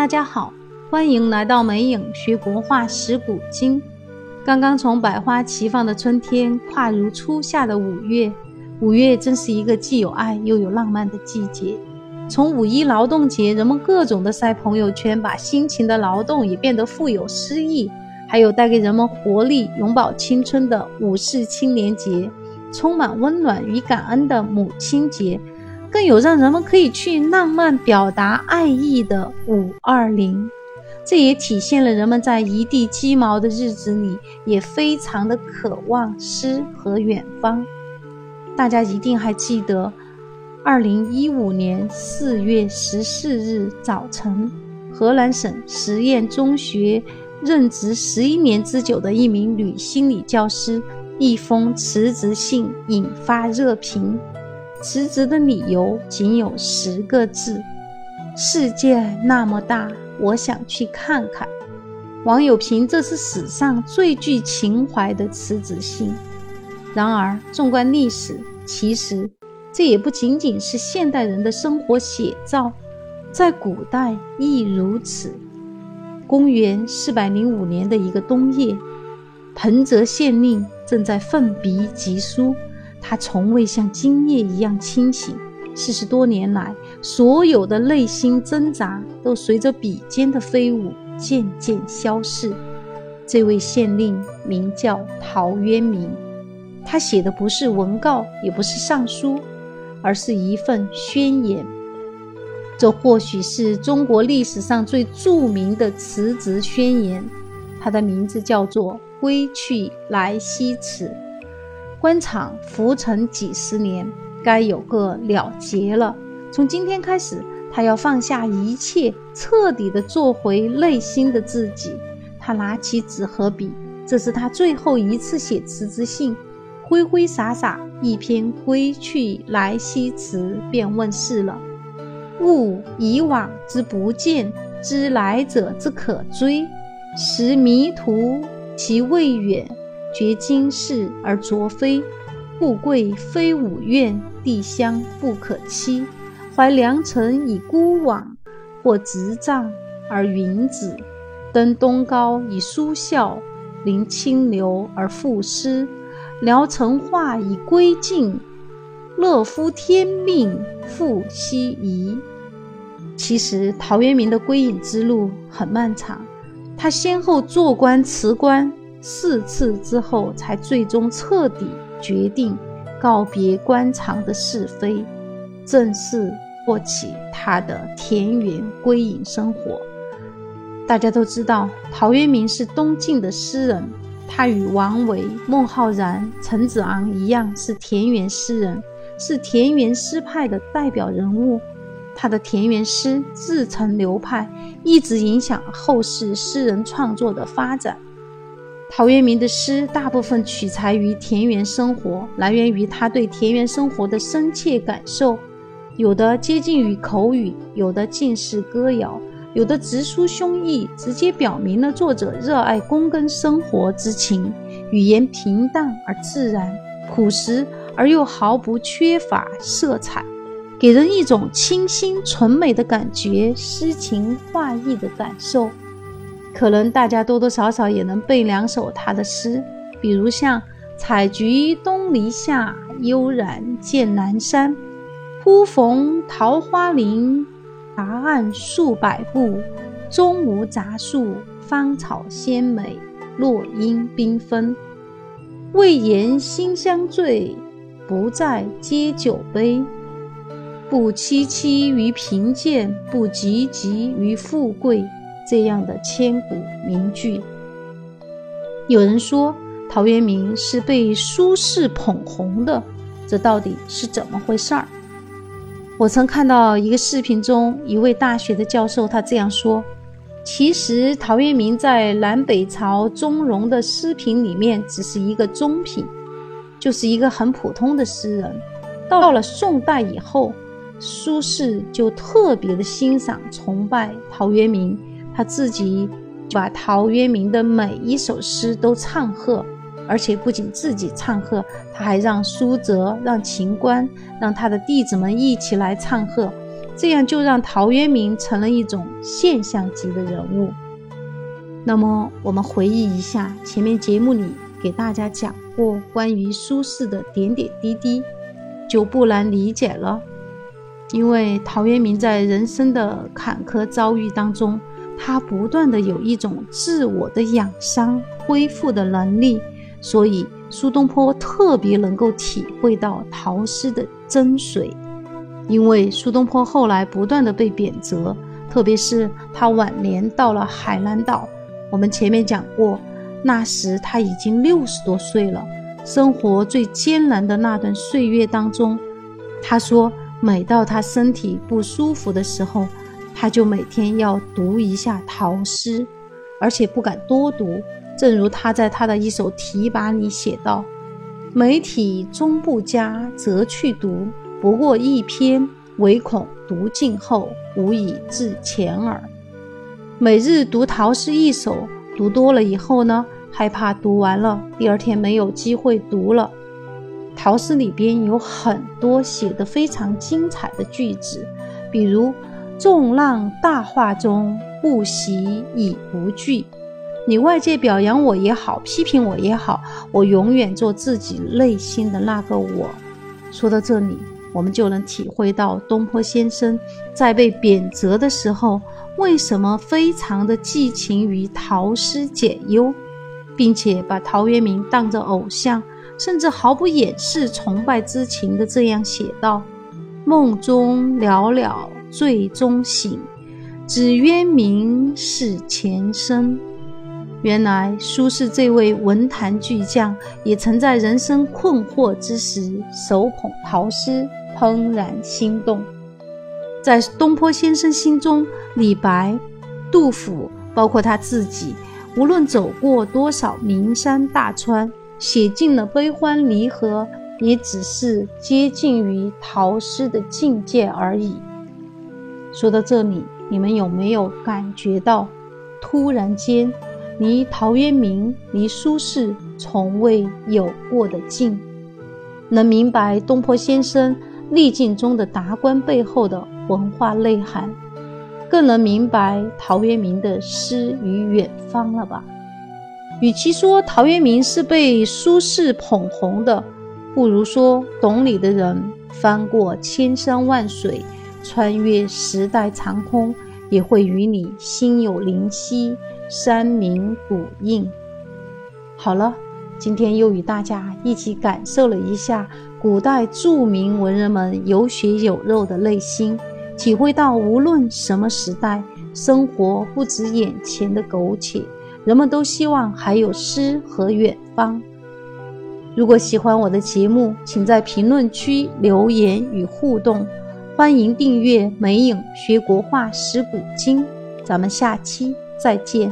大家好，欢迎来到美影学国画识古今。刚刚从百花齐放的春天跨入初夏的五月，五月真是一个既有爱又有浪漫的季节。从五一劳动节，人们各种的晒朋友圈，把辛勤的劳动也变得富有诗意；还有带给人们活力、永葆青春的五四青年节，充满温暖与感恩的母亲节。更有让人们可以去浪漫表达爱意的五二零，这也体现了人们在一地鸡毛的日子里，也非常的渴望诗和远方。大家一定还记得，二零一五年四月十四日早晨，河南省实验中学任职十一年之久的一名女心理教师，一封辞职信引发热评。辞职的理由仅有十个字：“世界那么大，我想去看看。”网友评这是史上最具情怀的辞职信。然而，纵观历史，其实这也不仅仅是现代人的生活写照，在古代亦如此。公元四百零五年的一个冬夜，彭泽县令正在奋笔疾书。他从未像今夜一样清醒。四十多年来，所有的内心挣扎都随着笔尖的飞舞渐渐消逝。这位县令名叫陶渊明，他写的不是文告，也不是上书，而是一份宣言。这或许是中国历史上最著名的辞职宣言。它的名字叫做《归去来兮辞》。官场浮沉几十年，该有个了结了。从今天开始，他要放下一切，彻底的做回内心的自己。他拿起纸和笔，这是他最后一次写辞职信。挥挥洒洒，一篇《归去来兮辞》便问世了。悟以往之不见，知来者之可追。识迷途其未远。绝今世而卓非，富贵非吾愿，地乡不可欺。怀良辰以孤往，或执杖而云止。登东皋以舒啸，临清流而赋诗。聊城画以归尽，乐夫天命复奚疑？其实，陶渊明的归隐之路很漫长，他先后做官辞官。四次之后，才最终彻底决定告别官场的是非，正式过起他的田园归隐生活。大家都知道，陶渊明是东晋的诗人，他与王维、孟浩然、陈子昂一样是田园诗人，是田园诗派的代表人物。他的田园诗自成流派，一直影响后世诗人创作的发展。陶渊明的诗大部分取材于田园生活，来源于他对田园生活的深切感受，有的接近于口语，有的近似歌谣，有的直抒胸臆，直接表明了作者热爱躬耕生活之情。语言平淡而自然，朴实而又毫不缺乏色彩，给人一种清新纯美的感觉，诗情画意的感受。可能大家多多少少也能背两首他的诗，比如像“采菊东篱下，悠然见南山。忽逢桃花林，夹岸数百步。中无杂树，芳草鲜美，落英缤纷。未言心相醉，不在皆酒杯。不戚戚于贫贱，不汲汲于富贵。”这样的千古名句。有人说陶渊明是被苏轼捧红的，这到底是怎么回事儿？我曾看到一个视频中，一位大学的教授他这样说：其实陶渊明在南北朝钟嵘的诗品里面只是一个中品，就是一个很普通的诗人。到了宋代以后，苏轼就特别的欣赏崇拜陶渊明。他自己把陶渊明的每一首诗都唱和，而且不仅自己唱和，他还让苏辙、让秦观、让他的弟子们一起来唱和。这样就让陶渊明成了一种现象级的人物。那么，我们回忆一下前面节目里给大家讲过关于苏轼的点点滴滴，就不难理解了。因为陶渊明在人生的坎坷遭遇当中，他不断的有一种自我的养伤恢复的能力，所以苏东坡特别能够体会到陶诗的真髓。因为苏东坡后来不断的被贬谪，特别是他晚年到了海南岛。我们前面讲过，那时他已经六十多岁了，生活最艰难的那段岁月当中，他说，每到他身体不舒服的时候，他就每天要读一下陶诗，而且不敢多读。正如他在他的一首题跋里写道：“媒体终不佳，则去读。”不过一篇，唯恐读尽后无以至前耳。每日读陶诗一首，读多了以后呢，害怕读完了第二天没有机会读了。陶诗里边有很多写的非常精彩的句子，比如“众浪大化中，不喜已不惧”。你外界表扬我也好，批评我也好，我永远做自己内心的那个我。说到这里。我们就能体会到东坡先生在被贬谪的时候，为什么非常的寄情于陶诗解忧，并且把陶渊明当着偶像，甚至毫不掩饰崇拜之情的这样写道：“梦中寥寥醉中醒，只渊明是前生。”原来苏轼这位文坛巨匠，也曾在人生困惑之时，手捧陶诗。怦然心动，在东坡先生心中，李白、杜甫，包括他自己，无论走过多少名山大川，写尽了悲欢离合，也只是接近于陶诗的境界而已。说到这里，你们有没有感觉到，突然间，离陶渊明、离苏轼从未有过的近？能明白东坡先生。逆境中的达观背后的文化内涵，更能明白陶渊明的诗与远方了吧？与其说陶渊明是被苏轼捧红的，不如说懂你的人翻过千山万水，穿越时代长空，也会与你心有灵犀，山明谷应。好了。今天又与大家一起感受了一下古代著名文人们有血有肉的内心，体会到无论什么时代，生活不止眼前的苟且，人们都希望还有诗和远方。如果喜欢我的节目，请在评论区留言与互动，欢迎订阅《美影学国画识古今》，咱们下期再见。